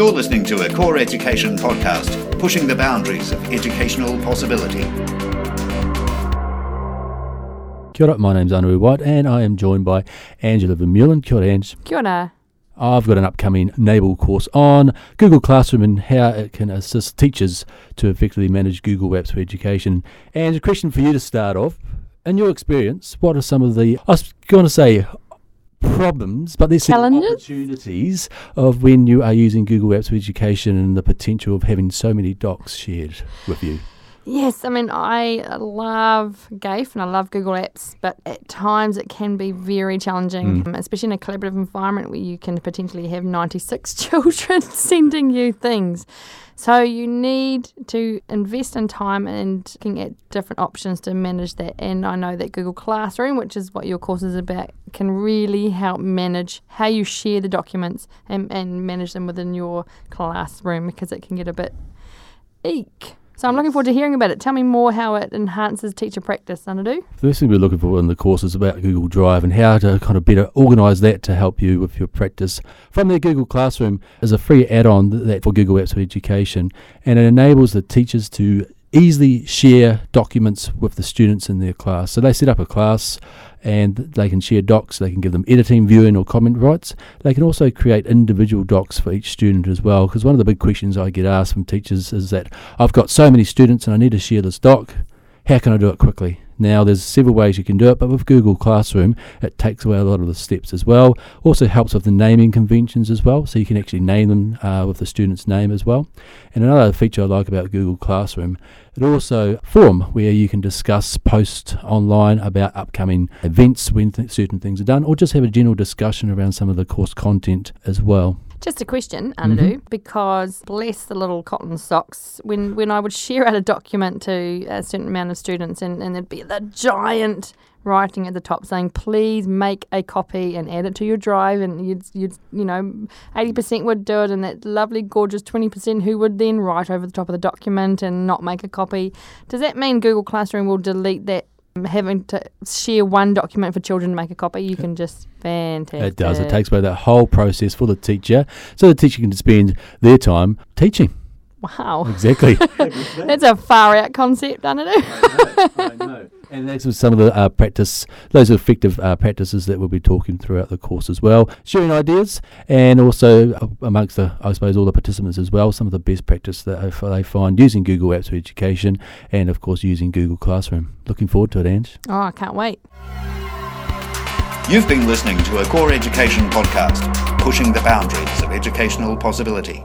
You're listening to a Core Education podcast, pushing the boundaries of educational possibility. Kia ora, my name's Anaru White, and I am joined by Angela Vermeulen. Kia ora, Ange. Kia ora. I've got an upcoming NABLE course on Google Classroom and how it can assist teachers to effectively manage Google Apps for education. And a question for you to start off. In your experience, what are some of the, I was going to say problems, but there's some opportunities of when you are using Google Apps for education and the potential of having so many docs shared with you? Yes, I mean, I love GAFE and I love Google Apps, but at times it can be very challenging, um, especially in a collaborative environment where you can potentially have 96 children sending you things. So you need to invest in time and looking at different options to manage that. And I know that Google Classroom, which is what your course is about, can really help manage how you share the documents and, and manage them within your classroom because it can get a bit eek. So I'm looking forward to hearing about it. Tell me more how it enhances teacher practice, Anaru. First thing we're looking for in the course is about Google Drive and how to kind of better organise that to help you with your practice. From there, Google Classroom is a free add-on th- that for Google Apps for Education, and it enables the teachers to easily share documents with the students in their class. So they set up a class and they can share docs, they can give them editing, viewing, or comment rights. They can also create individual docs for each student as well. Because one of the big questions I get asked from teachers is that I've got so many students and I need to share this doc. How can I do it quickly? Now, there's several ways you can do it, but with Google Classroom, it takes away a lot of the steps as well. Also helps with the naming conventions as well, so you can actually name them uh, with the student's name as well. And another feature I like about Google Classroom, it also forum where you can discuss post online about upcoming events when th- certain things are done, or just have a general discussion around some of the course content as well. Just a question, Anaru, mm-hmm. because bless the little cotton socks, when, when I would share out a document to a certain amount of students and, and there'd be the giant writing at the top saying, please make a copy and add it to your drive and you'd, you'd you know, 80% would do it and that lovely, gorgeous 20% who would then write over the top of the document and not make a copy. Does that mean Google Classroom will delete that Um, having to share one document for children to make a copy? You can just, fantastic. It does. It takes away that whole process for the teacher, so the teacher can spend their time teaching. Wow. Exactly. That's a far out concept, Anaru. I know. And that's some of the uh, practice, those effective uh, practices that we'll be talking throughout the course as well, sharing ideas, and also uh, amongst the, I suppose, all the participants as well, some of the best practice that they find using Google Apps for Education, and of course using Google Classroom. Looking forward to it, Ange. Oh, I can't wait. You've been listening to a Core Education podcast, pushing the boundaries of educational possibility.